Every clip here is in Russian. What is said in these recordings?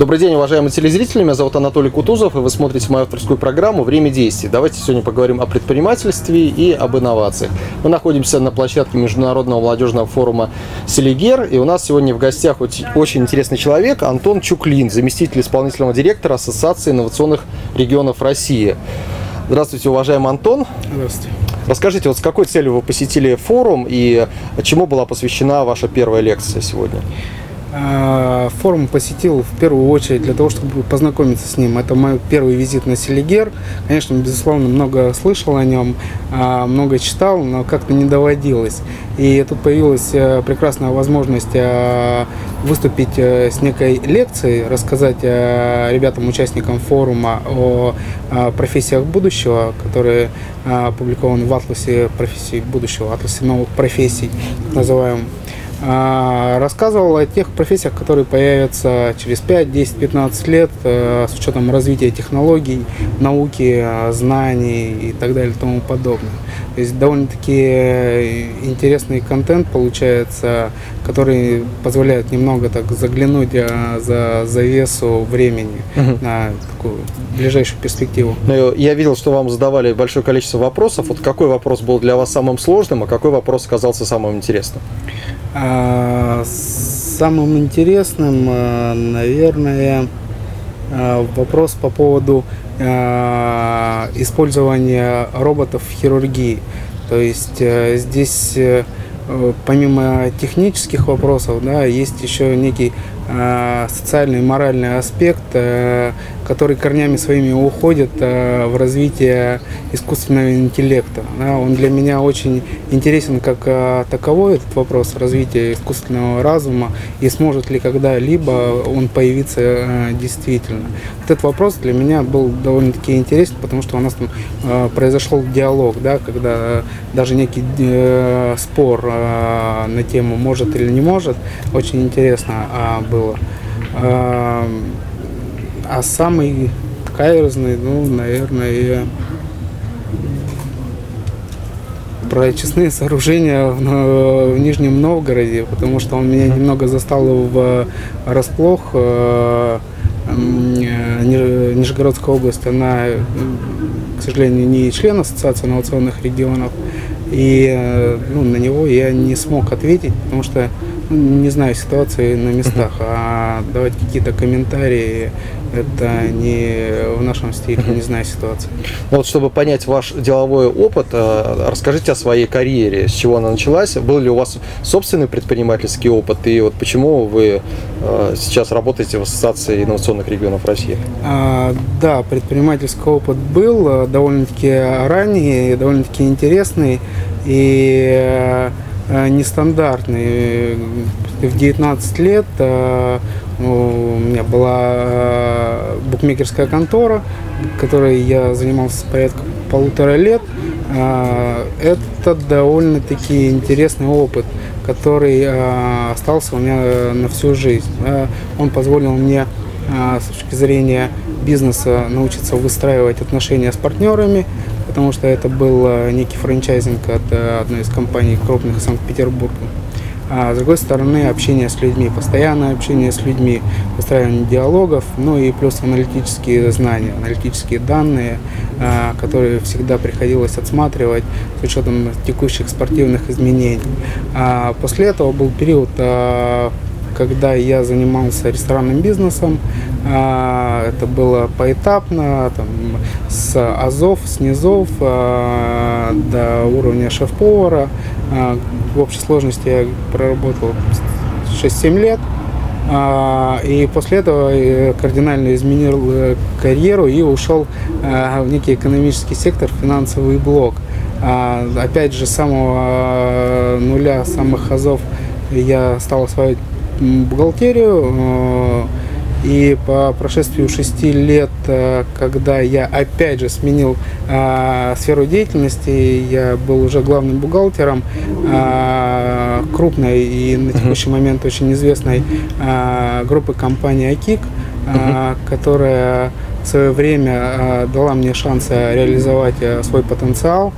Добрый день, уважаемые телезрители. Меня зовут Анатолий Кутузов, и вы смотрите мою авторскую программу «Время действий». Давайте сегодня поговорим о предпринимательстве и об инновациях. Мы находимся на площадке Международного молодежного форума «Селигер», и у нас сегодня в гостях очень интересный человек Антон Чуклин, заместитель исполнительного директора Ассоциации инновационных регионов России. Здравствуйте, уважаемый Антон. Здравствуйте. Расскажите, вот с какой целью вы посетили форум и чему была посвящена ваша первая лекция сегодня? А, форум посетил в первую очередь для того, чтобы познакомиться с ним. Это мой первый визит на Селигер. Конечно, безусловно, много слышал о нем, а, много читал, но как-то не доводилось. И тут появилась э, прекрасная возможность э, выступить э, с некой лекцией, рассказать ребятам, участникам форума о профессиях будущего, которые опубликованы в атласе профессий будущего, атласе новых профессий. А, рассказывал о тех профессиях, которые появятся через 5, 10, 15 лет э, с учетом развития технологий, науки, э, знаний и так далее и тому подобное. То есть довольно-таки э, интересный контент получается, который позволяет немного так заглянуть за завесу времени угу. на такую ближайшую перспективу. Ну, я видел, что вам задавали большое количество вопросов. Вот какой вопрос был для вас самым сложным, а какой вопрос оказался самым интересным? А, самым интересным, а, наверное, а, вопрос по поводу использования роботов в хирургии. То есть э, здесь э, помимо технических вопросов, да, есть еще некий социальный и моральный аспект, который корнями своими уходит э, в развитие искусственного интеллекта. Он для меня очень интересен как э, таковой, этот вопрос развития искусственного разума, и сможет ли когда-либо он появиться э, действительно. Этот вопрос для меня был довольно-таки интересен, потому что у нас там произошел диалог, да, когда даже некий спор на тему может или не может, очень интересно а, было. А самый каверзный, ну, наверное, про очистные сооружения в, в Нижнем Новгороде, потому что он меня немного застал в расплох. Э, Нижегородская область, она, к сожалению, не член Ассоциации инновационных регионов, и э, ну, на него я не смог ответить, потому что ну, не знаю ситуации на местах, а давать какие-то комментарии это не в нашем стиле, не знаю ситуации. Ну вот, чтобы понять ваш деловой опыт, э, расскажите о своей карьере, с чего она началась, был ли у вас собственный предпринимательский опыт, и вот почему вы э, сейчас работаете в Ассоциации инновационных регионов России? А, да, предпринимательский опыт был э, довольно-таки ранний, довольно-таки интересный, и нестандартный. В 19 лет у меня была э, букмекерская контора, которой я занимался порядка полутора лет. Э, это довольно-таки интересный опыт, который э, остался у меня на всю жизнь. Он позволил мне с точки зрения бизнеса научиться выстраивать отношения с партнерами, потому что это был некий франчайзинг от одной из компаний крупных Санкт-Петербурга а с другой стороны общение с людьми, постоянное общение с людьми, выстраивание диалогов, ну и плюс аналитические знания, аналитические данные, а, которые всегда приходилось отсматривать с учетом текущих спортивных изменений. А после этого был период а, когда я занимался ресторанным бизнесом. Это было поэтапно, там, с азов, с низов до уровня шеф-повара. А, в общей сложности я проработал 6-7 лет. И после этого э, кардинально изменил э, карьеру и ушел в некий экономический сектор, финансовый блок. Опять же, с самого нуля, самых азов я стал осваивать бухгалтерию, И по прошествию шести лет, э, когда я опять же сменил э, сферу деятельности, я был уже главным бухгалтером э, крупной и на текущий момент очень известной э, группы компании АКИК, э, которая в свое время дала мне шанс реализовать свой потенциал.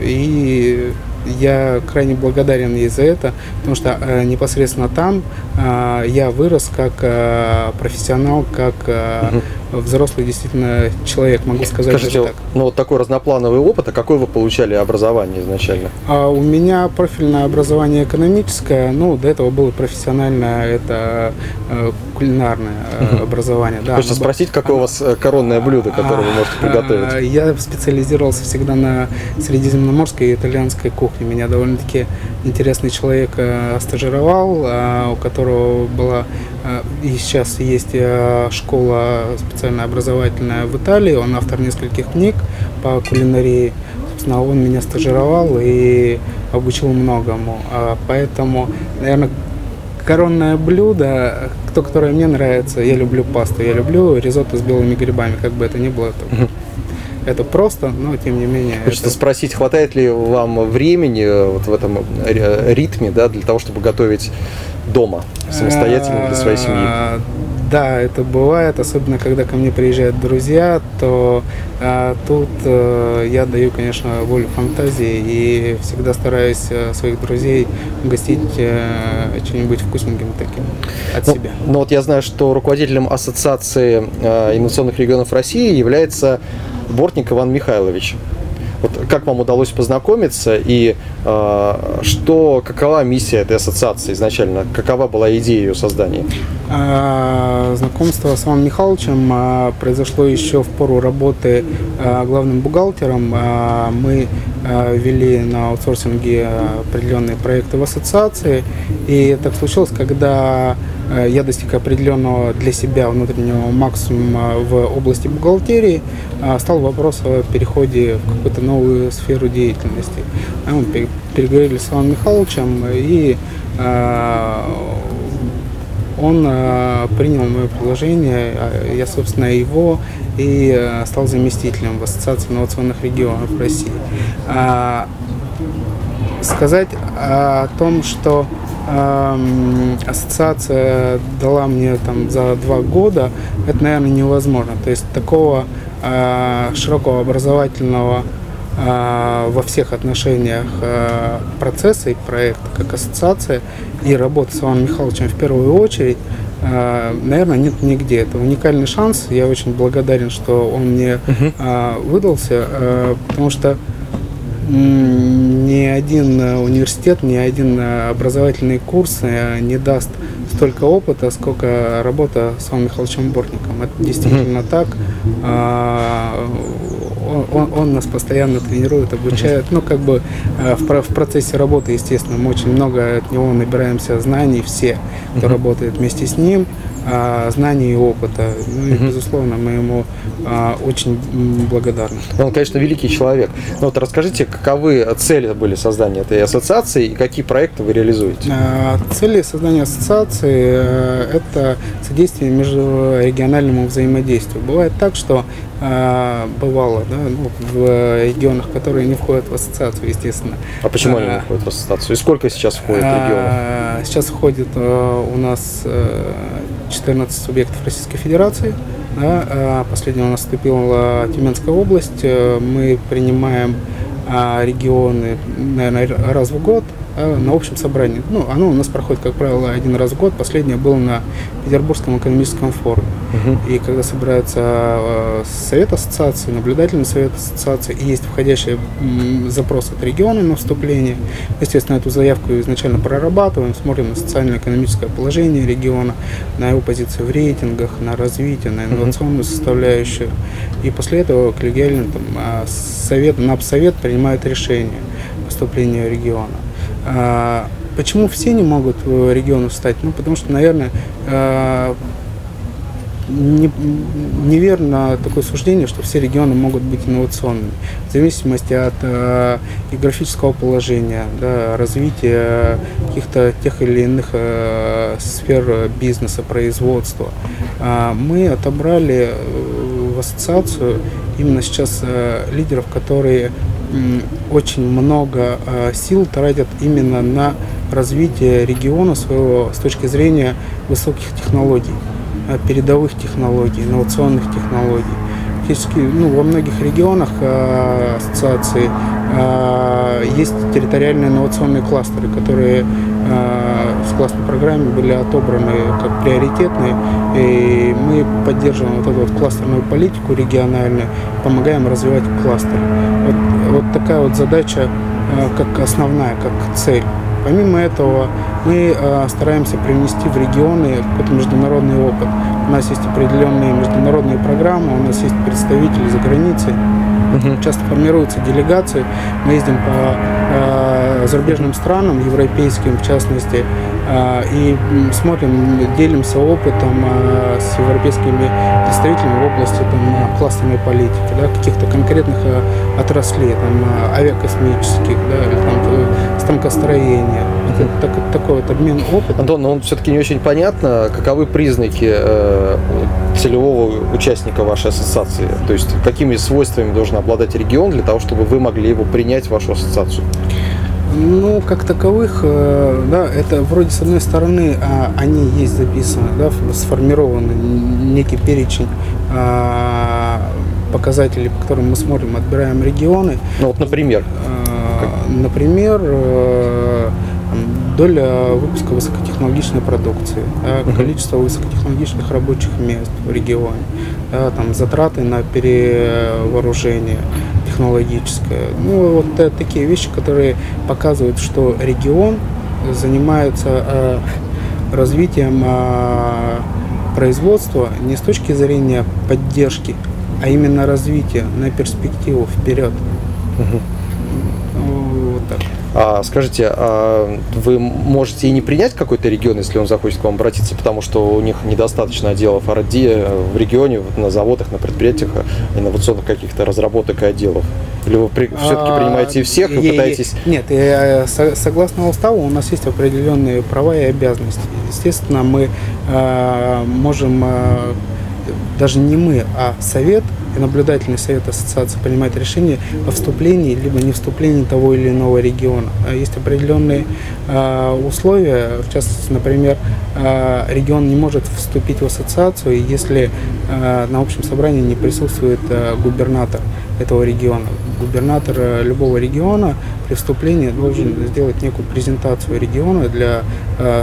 И я крайне благодарен ей за это, потому что э, непосредственно там э, я вырос как э, профессионал, как э, угу взрослый действительно человек, могу сказать Скажите, так. ну вот такой разноплановый опыт, а какое вы получали образование изначально? А у меня профильное образование экономическое, ну до этого было профессиональное, это э, кулинарное э, образование. Да, Хочется спросить, какое у вас э, коронное блюдо, которое вы можете приготовить? А, я специализировался всегда на средиземноморской и итальянской кухне. Меня довольно-таки интересный человек э, стажировал, а, у которого была и сейчас есть э, школа специально образовательная в Италии. Он автор нескольких книг по кулинарии. Собственно, он меня стажировал и обучил многому. А, поэтому, наверное, коронное блюдо, то, которое мне нравится, я люблю пасту, я люблю ризотто с белыми грибами, как бы это ни было. Это это просто, но тем не менее. Хочется это... спросить, хватает ли вам времени э, вот в этом э, ритме, да, для того, чтобы готовить дома самостоятельно для своей семьи? А, да, это бывает, особенно когда ко мне приезжают друзья, то а, тут а, я даю, конечно, волю фантазии и всегда стараюсь а, своих друзей угостить а, чем-нибудь вкусненьким таким от ну, себя. Ну вот я знаю, что руководителем Ассоциации а, инновационных регионов России является Бортник Иван Михайлович. Как вам удалось познакомиться и э, что, какова миссия этой ассоциации изначально? Какова была идея ее создания? А, знакомство с Иваном Михайловичем а, произошло еще в пору работы а, главным бухгалтером. Мы вели на аутсорсинге определенные проекты в ассоциации. И так случилось, когда я достиг определенного для себя внутреннего максимума в области бухгалтерии, а стал вопрос о переходе в какую-то новую сферу деятельности. А мы переговорили с Иваном Михайловичем, и э, он э, принял мое предложение, а я, собственно, его и стал заместителем в Ассоциации инновационных регионов России. Сказать о том, что ассоциация дала мне там за два года, это, наверное, невозможно. То есть такого э, широкого образовательного э, во всех отношениях э, процесса и проекта, как ассоциация, и работы с Иваном Михайловичем в первую очередь, наверное, нет нигде. Это уникальный шанс. Я очень благодарен, что он мне uh-huh. выдался, потому что ни один э, университет, ни один э, образовательный курс э, не даст столько опыта, сколько работа с Иваном Михайловичем Бортником. Это действительно так. А, он, он нас постоянно тренирует, обучает. Ну, как бы в, в процессе работы, естественно, мы очень много от него набираемся знаний, все, кто работает вместе с ним а, знаний и опыта. Ну и, угу. безусловно, мы ему а, очень благодарны. Он, конечно, великий человек. Но вот расскажите, каковы цели были создания этой ассоциации и какие проекты вы реализуете? А, цели создания ассоциации а, – это содействие между региональному взаимодействию. Бывает так, что а, бывало да, ну, в регионах, которые не входят в ассоциацию, естественно. А почему они не входят в ассоциацию? И сколько сейчас входит регионов? Сейчас входит а, у нас 14 субъектов Российской Федерации. Да, а последняя у нас вступила Тюменская область. Мы принимаем регионы, наверное, раз в год на общем собрании. Ну, оно у нас проходит, как правило, один раз в год. Последнее было на Петербургском экономическом форуме. Угу. И когда собирается э, совет ассоциации, наблюдательный совет ассоциации, и есть входящий запрос от региона на вступление, естественно, эту заявку изначально прорабатываем, смотрим на социально-экономическое положение региона, на его позицию в рейтингах, на развитие, на инновационную составляющую. И после этого коллегиально там, а, совет, НАП-совет принимает решение поступления региона. А, почему все не могут в регионы встать? Ну, потому что, наверное, а, не, неверно такое суждение, что все регионы могут быть инновационными. В зависимости от э, географического положения, да, развития каких-то тех или иных сфер бизнеса, производства. Мы отобрали э, в ассоциацию именно сейчас э, лидеров, которые очень много э, сил тратят именно на развитие региона своего с точки зрения высоких технологий, э, передовых технологий, инновационных технологий. Фактически ну, во многих регионах э, ассоциации есть территориальные инновационные кластеры, которые в классной программе были отобраны как приоритетные, и мы поддерживаем вот эту вот кластерную политику региональную, помогаем развивать кластеры. Вот, вот такая вот задача как основная, как цель. Помимо этого, мы стараемся привнести в регионы какой-то международный опыт. У нас есть определенные международные программы, у нас есть представители за границей. Часто формируются делегации. Мы ездим по э, зарубежным странам, европейским в частности, э, и смотрим, делимся опытом э, с европейскими представителями в области там, классной политики, да, каких-то конкретных э, отраслей, там, авиакосмических, да, или там, станкостроения. Это так, такой вот обмен опытом. Антон, но он все-таки не очень понятно, каковы признаки э, целевого участника вашей ассоциации? То есть какими свойствами должен обладать регион для того, чтобы вы могли его принять в вашу ассоциацию? Ну, как таковых, э, да, это вроде с одной стороны, а, они есть записаны, да, сформированы некий перечень а, показателей, по которым мы смотрим, отбираем регионы. Ну вот, например? А, например, э, доля выпуска высокотехнологичной продукции, да, количество высокотехнологичных рабочих мест в регионе, да, там, затраты на перевооружение технологическое. Ну, вот такие вещи, которые показывают, что регион занимается э, развитием э, производства не с точки зрения поддержки, а именно развития на перспективу вперед. Угу. А, скажите, а вы можете и не принять какой-то регион, если он захочет к вам обратиться, потому что у них недостаточно отделов R&D в регионе, на заводах, на предприятиях, инновационных каких-то разработок и отделов? Или вы при, все-таки а, принимаете всех и пытаетесь... Нет, э, согласно уставу у нас есть определенные права и обязанности. Естественно, мы э, можем, э, даже не мы, а совет – и наблюдательный совет ассоциации принимает решение о вступлении либо не вступлении того или иного региона. А есть определенные э, условия, в частности, например, э, регион не может вступить в ассоциацию, если на общем собрании не присутствует губернатор этого региона. Губернатор любого региона при вступлении должен сделать некую презентацию региона для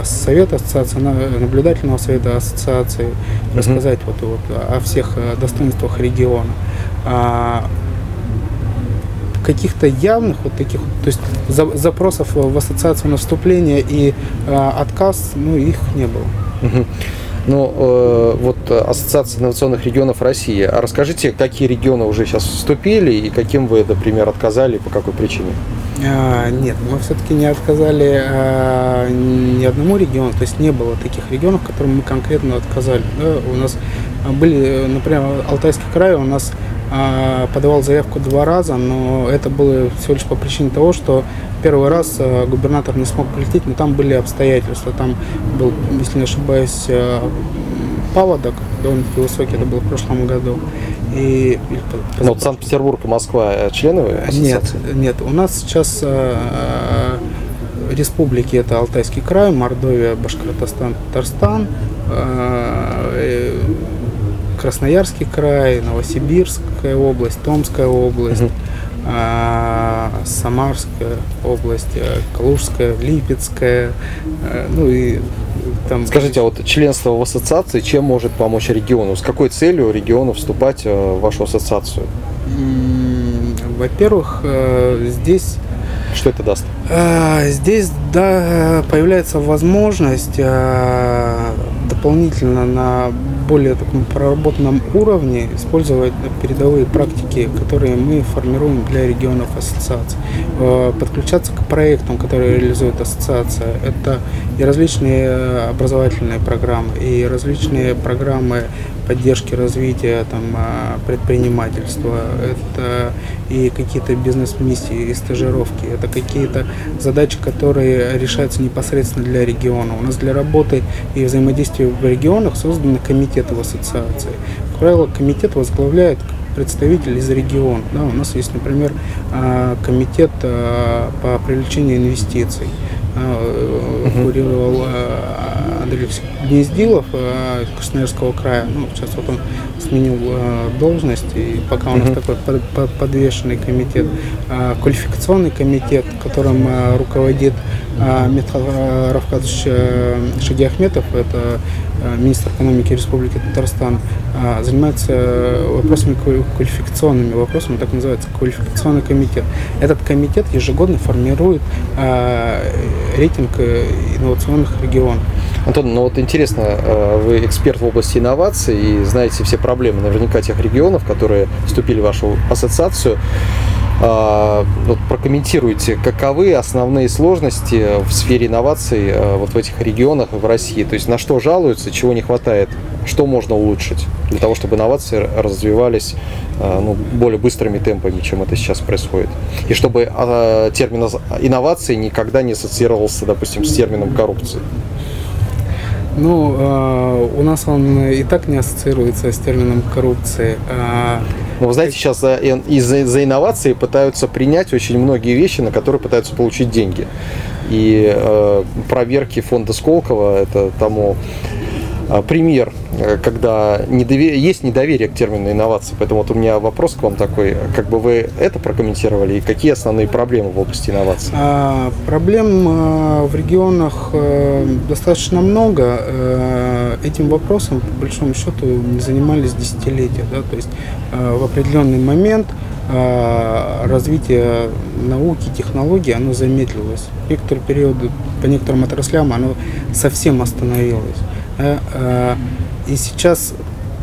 совета ассоциации, наблюдательного совета ассоциации, рассказать вот, вот о всех э, достоинствах региона. А, каких-то явных вот таких, то есть за, запросов в ассоциацию на вступление и э, отказ, ну их не было. Ну, э, вот Ассоциация инновационных регионов России. А расскажите, какие регионы уже сейчас вступили и каким вы, например, отказали по какой причине? А, нет, мы все-таки не отказали а, ни одному региону, то есть не было таких регионов, которым мы конкретно отказали. Да? У нас были, например, Алтайский край у нас а, подавал заявку два раза, но это было всего лишь по причине того, что первый раз а, губернатор не смог полететь, но там были обстоятельства. Там был, если не ошибаюсь, а, паводок довольно-таки высокий, это было в прошлом году. И, ну, вот Санкт-Петербург и Москва э, члены ассоциации? Нет, нет. У нас сейчас э, э, республики это Алтайский край, Мордовия, Башкортостан, Татарстан, э, Красноярский край, Новосибирская область, Томская область. Угу. Самарская область, Калужская, Липецкая, ну и там... Скажите, а вот членство в ассоциации чем может помочь региону? С какой целью региону вступать э, в вашу ассоциацию? Во-первых, э, здесь... Что это даст? Э, здесь да, появляется возможность дополнительно на более таком проработанном уровне использовать передовые практики, которые мы формируем для регионов ассоциации. Э, подключаться к проектам, которые реализует ассоциация. Это и различные образовательные программы, и различные программы поддержки развития там, а, предпринимательства, это и какие-то бизнес-миссии, и стажировки, это какие-то задачи, которые решаются непосредственно для региона. У нас для работы и взаимодействия в регионах созданы комитеты в ассоциации. Как правило, комитет возглавляет представитель из региона. Да, у нас есть, например, а, комитет по привлечению инвестиций. Курировал Андрей Гнездилов э, Красноярского края. Ну, сейчас вот он сменил э, должность, и пока у нас такой подвешенный комитет, э, квалификационный комитет, которым руководит Митхал Равкадович Шагиахметов, это министр экономики Республики Татарстан, занимается вопросами квалификационными вопросами, так называется квалификационный комитет. Этот комитет ежегодно формирует рейтинг инновационных регионов. Антон, ну вот интересно, э, вы эксперт в области инноваций и знаете все проблемы наверняка тех регионов, которые вступили в вашу ассоциацию. А, вот прокомментируйте, каковы основные сложности в сфере инноваций э, вот в этих регионах в России? То есть на что жалуются, чего не хватает, что можно улучшить для того, чтобы инновации развивались э, ну, более быстрыми темпами, чем это сейчас происходит? И чтобы термин инновации никогда не ассоциировался, допустим, с термином коррупции? Ну, э, у нас он и так не ассоциируется с термином коррупции. А... Ну, вы знаете, сейчас за, из-за, за инновации пытаются принять очень многие вещи, на которые пытаются получить деньги. И э, проверки фонда Сколково это тому пример, э, когда недоверие, есть недоверие к термину инновации. Поэтому вот у меня вопрос к вам такой, как бы вы это прокомментировали и какие основные проблемы в области инноваций? А, проблем а, в регионах а, достаточно много. А, этим вопросом, по большому счету, занимались десятилетия. Да? То есть а, в определенный момент развитие науки, технологий, оно замедлилось. В некоторые периоды, по некоторым отраслям оно совсем остановилось. Э, и сейчас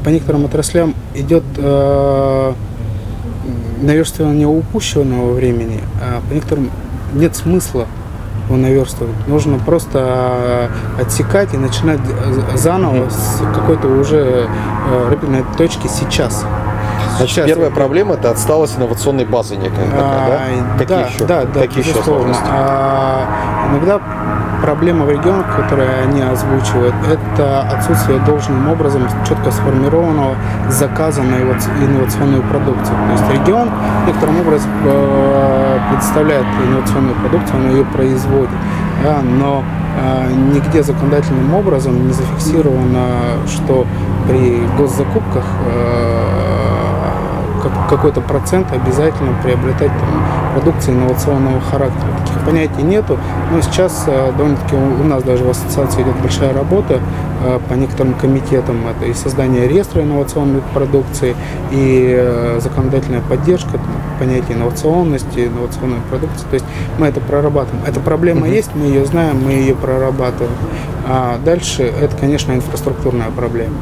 по некоторым отраслям идет э, наверстывание упущенного времени, а по некоторым нет смысла его наверстывать. Нужно просто отсекать и начинать заново с какой-то уже э, рыбной точки сейчас. Значит, Сейчас первая проблема это отсталость инновационной базы некая. А, да? Какие да, еще? Да, да, Какие еще сложности? А, иногда проблема в регионах, которые они озвучивают, это отсутствие должным образом четко сформированного заказа на инновационную продукцию. То есть регион некоторым образом э, представляет инновационную продукцию, он ее производит, да, но э, нигде законодательным образом не зафиксировано, что при госзакупках э, какой-то процент обязательно приобретать там, продукции инновационного характера. Таких понятий нету, но сейчас э, довольно-таки у нас даже в ассоциации идет большая работа э, по некоторым комитетам. Это и создание реестра инновационной продукции, и э, законодательная поддержка понятия инновационности, инновационной продукции. То есть мы это прорабатываем. Эта проблема есть, мы ее знаем, мы ее прорабатываем. А дальше это, конечно, инфраструктурная проблема.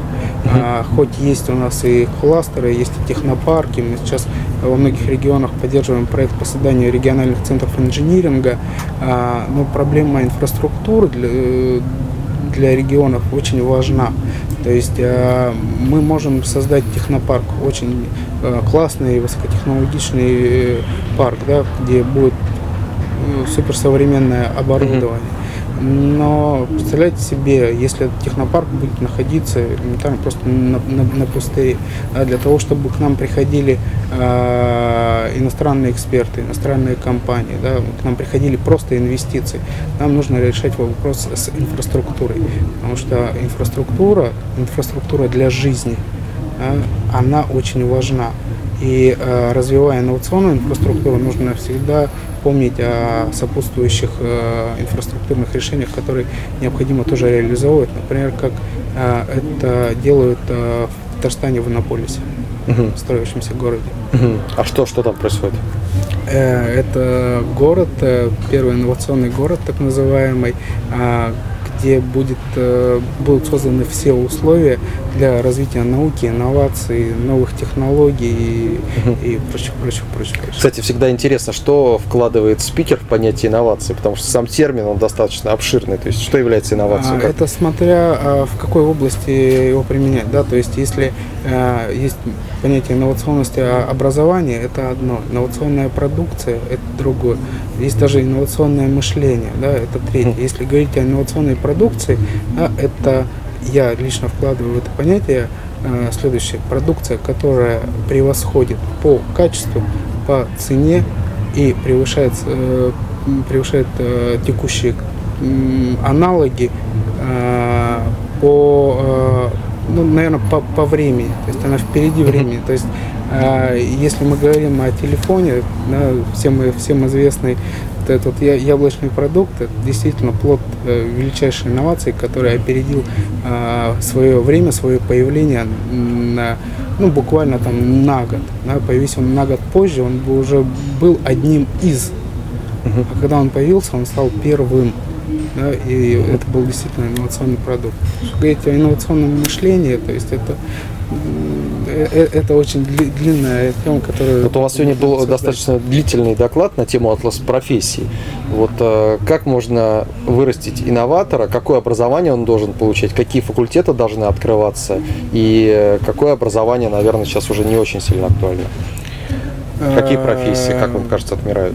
А, хоть есть у нас и кластеры, есть и технопарки, мы сейчас во многих регионах поддерживаем проект по созданию региональных центров инжиниринга, а, но проблема инфраструктуры для, для регионов очень важна. То есть а, мы можем создать технопарк, очень а, классный, высокотехнологичный э, парк, да, где будет э, суперсовременное оборудование. Но представляете себе, если технопарк будет находиться элементарно просто на, на, на пустыре, для того, чтобы к нам приходили э, иностранные эксперты, иностранные компании, да, к нам приходили просто инвестиции, нам нужно решать вопрос с инфраструктурой, потому что инфраструктура, инфраструктура для жизни, она очень важна. И э, развивая инновационную инфраструктуру, нужно всегда помнить о сопутствующих э, инфраструктурных решениях, которые необходимо тоже реализовывать. Например, как э, это делают в Татарстане в Иннополисе, угу. строящемся городе. Угу. А что, что там происходит? Это город, первый инновационный город, так называемый, э, где будет, э, будут созданы все условия для развития науки, инноваций, новых технологий и, угу. и прочее, прочее, прочее, прочее. Кстати, всегда интересно, что вкладывает спикер в понятие инновации, потому что сам термин, он достаточно обширный. То есть, что является инновацией? А, это смотря а, в какой области его применять. Да? То есть, если а, есть понятие инновационности образования, это одно. Инновационная продукция – это другое. Есть даже инновационное мышление, да, это третье. Если говорить о инновационной продукции, да, это я лично вкладываю в это понятие э, следующее. Продукция, которая превосходит по качеству, по цене и превышает, э, превышает э, текущие аналоги э, по, ну, наверное, по, по времени. То есть она впереди времени. То есть если мы говорим о телефоне, да, всем, всем известный этот яблочный продукт это действительно плод э, величайшей инновации, который опередил э, свое время, свое появление на, ну, буквально там на год. Да, появись он на год позже, он бы уже был одним из. А когда он появился, он стал первым. Да, и это был действительно инновационный продукт. Говорить о инновационном мышлении, то есть это это очень длинная тема, которая... Вот у вас сегодня был достаточно длительный доклад на тему атлас профессий. Вот э, как можно вырастить инноватора, какое образование он должен получать, какие факультеты должны открываться и какое образование, наверное, сейчас уже не очень сильно актуально. Какие профессии, как вам кажется, отмирают?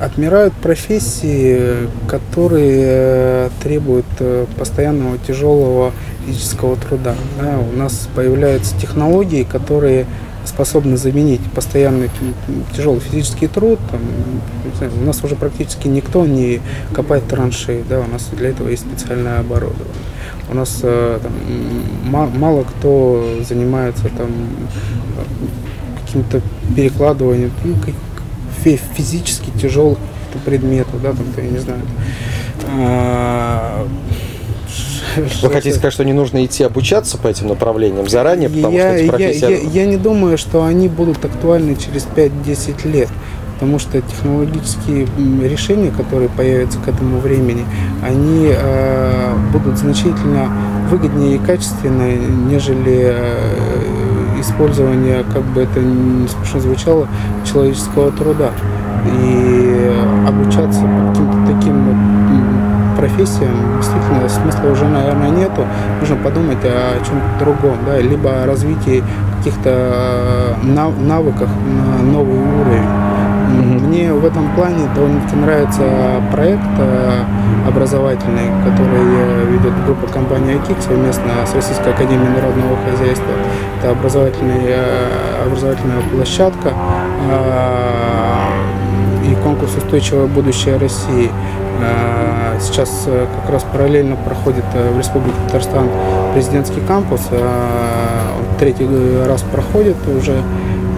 Отмирают профессии, которые требуют постоянного тяжелого физического труда. Да, у нас появляются технологии, которые способны заменить постоянный тяжелый физический труд. Там, у нас уже практически никто не копает траншеи, да, у нас для этого есть специальное оборудование. У нас э, там, мало кто занимается там каким-то перекладыванием ну, физически тяжелых предметов, да, там, я не знаю, а, вы хотите сказать, что не нужно идти обучаться по этим направлениям заранее, потому я, что эти профессии... Я, я, я не думаю, что они будут актуальны через 5-10 лет потому что технологические решения, которые появятся к этому времени, они э, будут значительно выгоднее и качественнее, нежели э, использование, как бы это не смешно звучало, человеческого труда. И обучаться каким-то таким профессиям действительно смысла уже, наверное, нету. Нужно подумать о чем-то другом, да, либо о развитии каких-то э, навыках на новый уровень. Мне в этом плане довольно-таки нравится проект э, образовательный, который ведет группа компании АКИК совместно с Российской Академией Народного Хозяйства. Это образовательный, э, образовательная площадка и конкурс «Устойчивое будущее России». А, сейчас э, как раз параллельно проходит э, в Республике Татарстан президентский кампус. А, третий раз проходит уже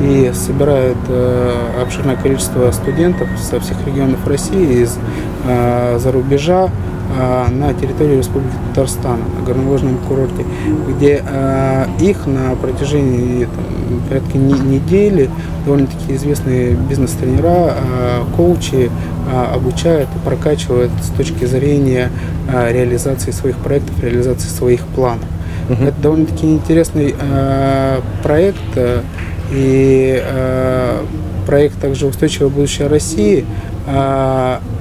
и собирает э, обширное количество студентов со всех регионов России, из-за рубежа, на территории Республики Татарстан, на горнолыжном курорте, где а, их на протяжении там, порядка недели довольно-таки известные бизнес-тренера, а, коучи обучают и прокачивают с точки зрения реализации своих проектов, реализации своих планов. Uh-huh. Это довольно-таки интересный проект и проект также «Устойчивое будущее России»,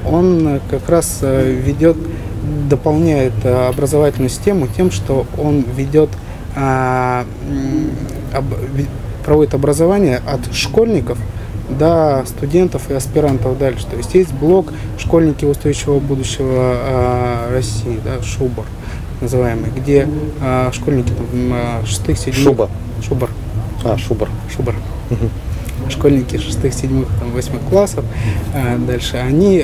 он как раз ведет дополняет э, образовательную систему тем, что он ведет, а, проводит образование от школьников до студентов и аспирантов дальше. То есть есть блок «Школьники устойчивого будущего а, России», да, ШУБАР называемый, где а, школьники там, шестых, седьмых... Шуба. Шубар. А, Шубар. Шубар. Школьники шестых, седьмых, там, восьмых классов дальше, они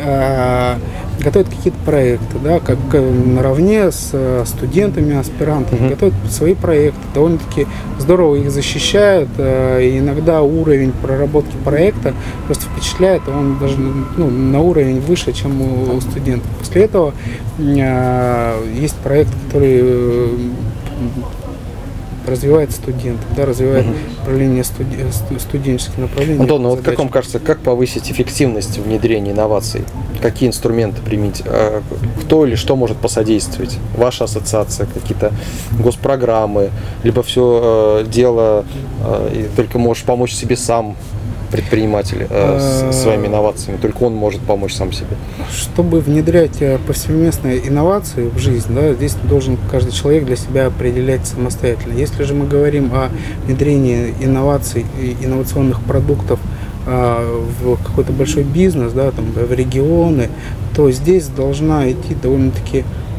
готовят какие-то проекты, да, как наравне с э, студентами, аспирантами, mm-hmm. готовят свои проекты, довольно-таки здорово их защищают, э, и иногда уровень проработки проекта просто впечатляет, он даже ну, на уровень выше, чем у студентов. После этого э, есть проект, который развивает студентов, да, развивает угу. управление студи студенческих направлений. Антон, ну вот как вам кажется, как повысить эффективность внедрения инноваций? Какие инструменты применить? А, кто или что может посодействовать? Ваша ассоциация, какие-то госпрограммы, либо все э, дело э, и только можешь помочь себе сам предприниматель э, своими инновациями, только он может помочь сам себе. Чтобы внедрять э, повсеместные инновации в жизнь, да, здесь должен каждый человек для себя определять самостоятельно. Если же мы говорим о внедрении инноваций и инновационных продуктов э, в какой-то большой бизнес, да, там, в регионы, то здесь должна идти довольно-таки Э,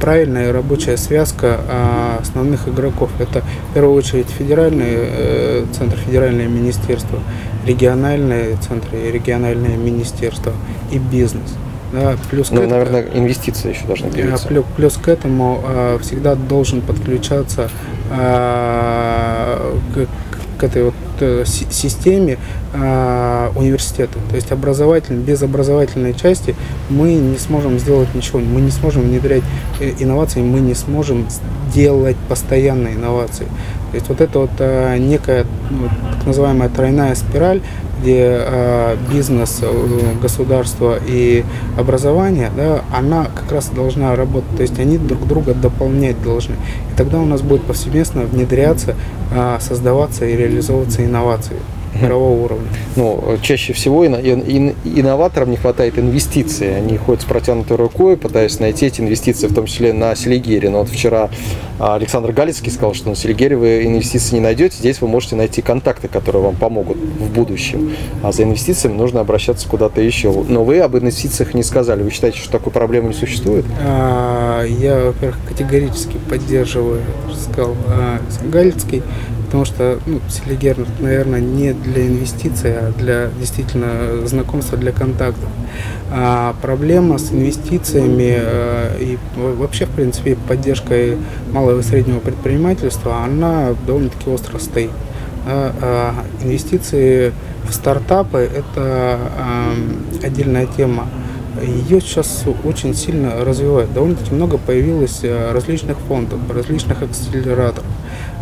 правильная рабочая связка а, основных игроков. Это в первую очередь федеральный э, центр, федеральное министерство, региональные центры, региональное министерство и бизнес. Да, плюс ну, к наверное, инвестиции еще должны появиться. Плюс, плюс к этому а, всегда должен подключаться а, к, к этой вот э, системе э, университета. То есть образовательной, без образовательной части мы не сможем сделать ничего, мы не сможем внедрять э, инновации, мы не сможем делать постоянные инновации. То есть вот это вот э, некая ну, так называемая тройная спираль, где э, бизнес, э, государство и образование, да, она как раз должна работать, то есть они друг друга дополнять должны. И тогда у нас будет повсеместно внедряться, э, создаваться и реализовываться инновации мирового уровня. Ну, чаще всего инноваторам не хватает инвестиций. Они ходят с протянутой рукой, пытаясь найти эти инвестиции, в том числе на Селигере. Но вот вчера а, Александр Галицкий сказал, что на Селигере вы инвестиции не найдете, здесь вы можете найти контакты, которые вам помогут в будущем. А за инвестициями нужно обращаться куда-то еще. Но вы об инвестициях не сказали. Вы считаете, что такой проблемы не существует? А, я, во-первых, категорически поддерживаю, сказал а, Галицкий потому что ну, Селигер, наверное, не для инвестиций, а для действительно знакомства, для контактов. А проблема с инвестициями э, и вообще, в принципе, поддержкой малого и среднего предпринимательства, она довольно-таки остро стоит. А, а инвестиции в стартапы – это а, отдельная тема. Ее сейчас очень сильно развивают. Довольно-таки много появилось э, различных фондов, различных акселераторов.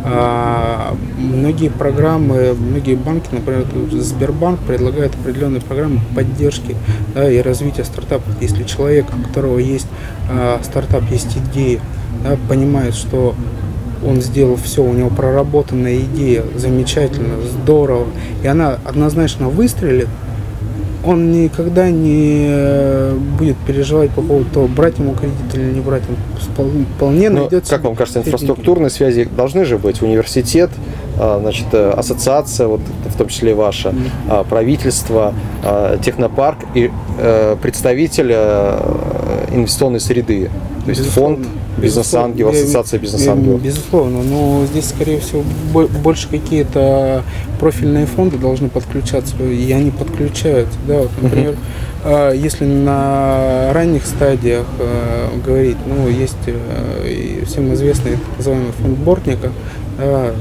А, многие программы, многие банки, например, Сбербанк предлагает определенные программы поддержки да, и развития стартапов. Если человек, у которого есть а, стартап, есть идея, да, понимает, что он сделал все, у него проработанная идея, замечательно, здорово, и она однозначно выстрелит, он никогда не э, будет переживать по поводу того, брать ему кредит или не брать. Он вполне Но, найдет Как вам кажется, инфраструктурные связи должны же быть? Университет, а, значит, э, ассоциация, вот, в том числе ваша, mm-hmm. правительство, а, технопарк и э, представитель инвестиционной среды. То есть Безусловно. фонд Бизнес-ангел, ассоциация бизнес-ангелов. Безусловно, но здесь, скорее всего, больше какие-то профильные фонды должны подключаться, и они подключаются. Да, вот, например, uh-huh. если на ранних стадиях э, говорить, ну, есть э, всем известный так называемый фонд Бортника, да,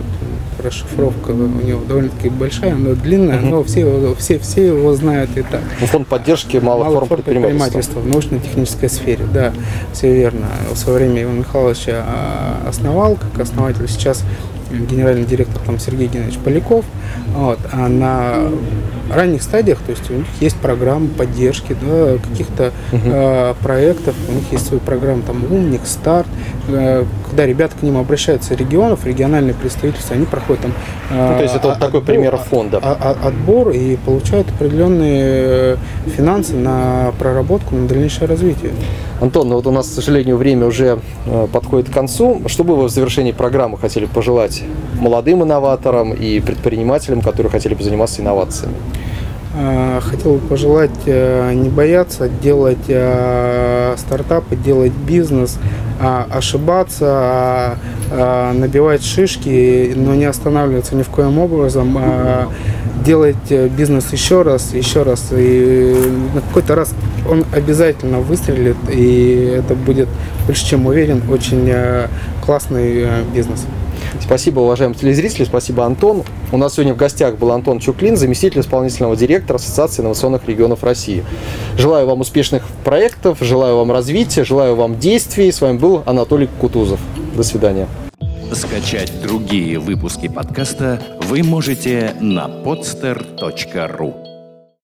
расшифровка у него довольно-таки большая, но длинная, но все, его, все, все его знают и так. Ну, фонд поддержки малых, малых форм предпринимательства. в научно-технической сфере, да, все верно. В свое время Иван Михайлович а, основал, как основатель, сейчас генеральный директор там Сергей Геннадьевич Поляков. Вот, а на ранних стадиях, то есть у них есть программы поддержки да, каких-то э, проектов, у них есть свои программы, там Умник, Старт, э, когда ребята к ним обращаются регионов, региональные представительства, они проходят там... Э, ну, то есть это вот такой пример фонда. Отбор и получают определенные финансы на проработку, на дальнейшее развитие. Антон, ну вот у нас, к сожалению, время уже э, подходит к концу. Что бы вы в завершении программы хотели пожелать молодым инноваторам и предпринимателям, которые хотели бы заниматься инновациями? Э, хотел бы пожелать э, не бояться делать э, стартапы, делать бизнес, а ошибаться, а, набивать шишки, но не останавливаться ни в коем образом, а делать бизнес еще раз, еще раз. И на какой-то раз он обязательно выстрелит, и это будет, больше чем уверен, очень классный бизнес. Спасибо, уважаемые телезрители, спасибо, Антон. У нас сегодня в гостях был Антон Чуклин, заместитель исполнительного директора Ассоциации инновационных регионов России. Желаю вам успешных проектов, желаю вам развития, желаю вам действий. С вами был Анатолий Кутузов. До свидания. Скачать другие выпуски подкаста вы можете на podster.ru